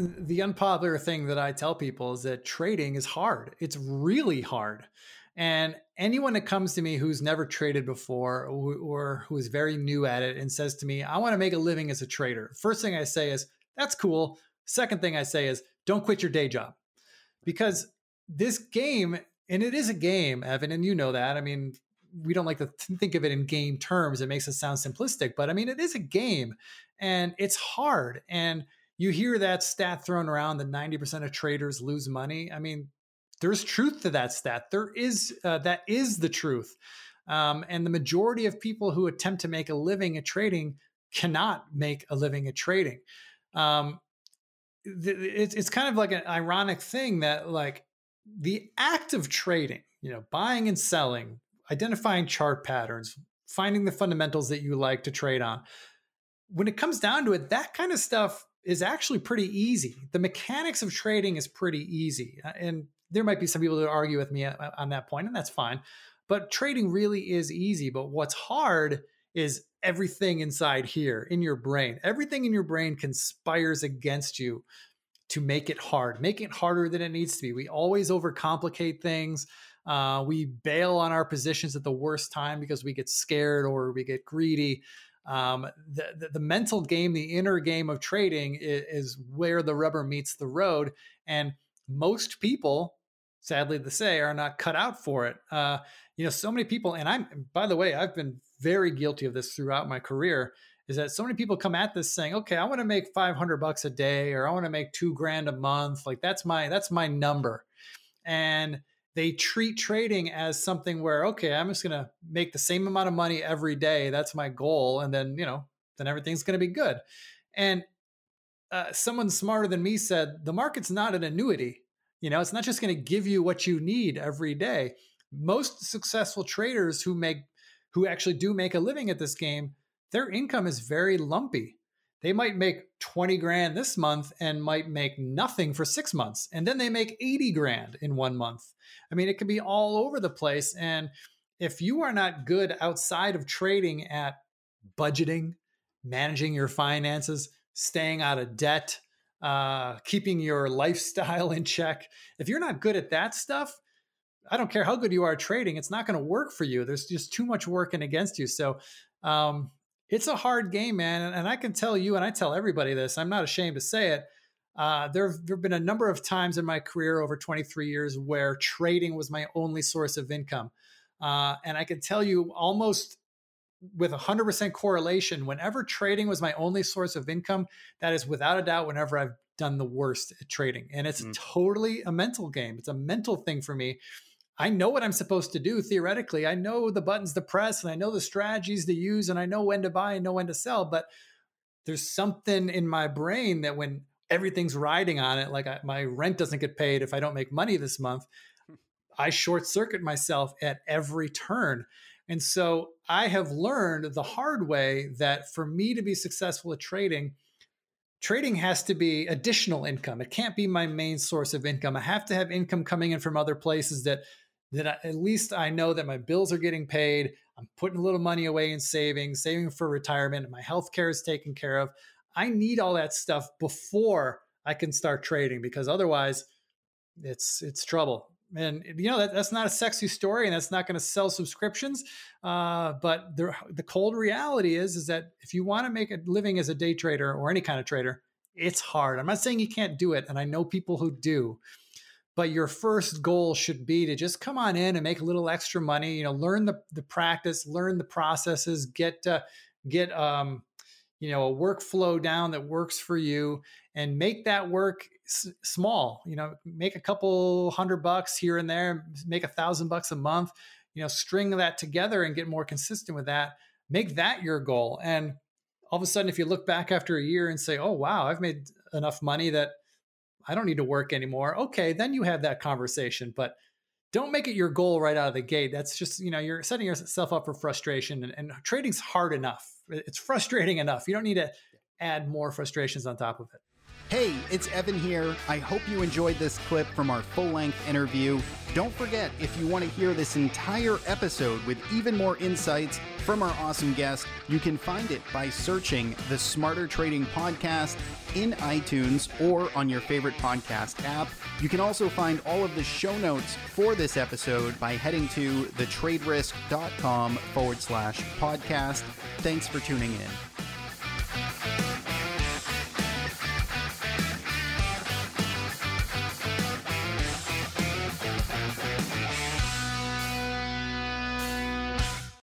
the unpopular thing that I tell people is that trading is hard. It's really hard. And anyone that comes to me who's never traded before or, who is very new at it and says to me, I want to make a living as a trader, first thing I say is, that's cool. Second thing I say is, don't quit your day job. Because this game, and it is a game, Evan, and you know that. I mean, we don't like to think of it in game terms. It makes it sound simplistic, but I mean, it is a game and it's hard. And you hear that stat thrown around that 90% of traders lose money. I mean, there's truth to that stat. There is, uh, that is the truth. Um, and the majority of people who attempt to make a living at trading cannot make a living at trading. Um, it's, it's kind of like an ironic thing that like the act of trading, you know, buying and selling, identifying chart patterns, finding the fundamentals that you like to trade on. When it comes down to it, that kind of stuff is actually pretty easy. The mechanics of trading is pretty easy. Uh, and there might be some people that argue with me uh, on that point, and that's fine. But trading really is easy. But what's hard is everything inside here in your brain. Everything in your brain conspires against you to make it hard, make it harder than it needs to be. We always overcomplicate things. Uh, we bail on our positions at the worst time because we get scared or we get greedy. Um, the, the, the, mental game, the inner game of trading is, is, where the rubber meets the road. And most people, sadly to say, are not cut out for it. Uh, you know, so many people, and I'm, by the way, I've been very guilty of this throughout my career is that so many people come at this saying, okay, I want to make 500 bucks a day or I want to make two grand a month. Like that's my, that's my number. And they treat trading as something where, okay, I'm just going to make the same amount of money every day. That's my goal. And then, you know, then everything's going to be good. And uh, someone smarter than me said, the market's not an annuity. You know, it's not just going to give you what you need every day. Most successful traders who make, who actually do make a living at this game, their income is very lumpy they might make 20 grand this month and might make nothing for six months. And then they make 80 grand in one month. I mean, it can be all over the place. And if you are not good outside of trading at budgeting, managing your finances, staying out of debt, uh, keeping your lifestyle in check, if you're not good at that stuff, I don't care how good you are trading, it's not going to work for you. There's just too much working against you. So, um, it's a hard game, man. And I can tell you, and I tell everybody this, I'm not ashamed to say it. Uh, there have been a number of times in my career over 23 years where trading was my only source of income. Uh, and I can tell you almost with 100% correlation, whenever trading was my only source of income, that is without a doubt whenever I've done the worst at trading. And it's mm. totally a mental game. It's a mental thing for me I know what I'm supposed to do theoretically. I know the buttons to press and I know the strategies to use and I know when to buy and know when to sell. But there's something in my brain that when everything's riding on it, like I, my rent doesn't get paid if I don't make money this month, hmm. I short circuit myself at every turn. And so I have learned the hard way that for me to be successful at trading, trading has to be additional income. It can't be my main source of income. I have to have income coming in from other places that that I, at least I know that my bills are getting paid. I'm putting a little money away in savings, saving for retirement. My health care is taken care of. I need all that stuff before I can start trading because otherwise it's it's trouble. And you know that, that's not a sexy story, and that's not going to sell subscriptions. Uh, but the the cold reality is is that if you want to make a living as a day trader or any kind of trader, it's hard. I'm not saying you can't do it, and I know people who do but your first goal should be to just come on in and make a little extra money you know learn the, the practice learn the processes get uh, get um, you know a workflow down that works for you and make that work s- small you know make a couple hundred bucks here and there make a thousand bucks a month you know string that together and get more consistent with that. Make that your goal. And all of a sudden if you look back after a year and say oh wow i've made enough money that I don't need to work anymore. Okay, then you have that conversation, but don't make it your goal right out of the gate. That's just, you know, you're setting yourself up for frustration and, and trading's hard enough. It's frustrating enough. You don't need to add more frustrations on top of it. Hey, it's Evan here. I hope you enjoyed this clip from our full length interview. Don't forget, if you want to hear this entire episode with even more insights from our awesome guest, you can find it by searching the Smarter Trading Podcast in iTunes or on your favorite podcast app. You can also find all of the show notes for this episode by heading to thetraderisk.com forward slash podcast. Thanks for tuning in.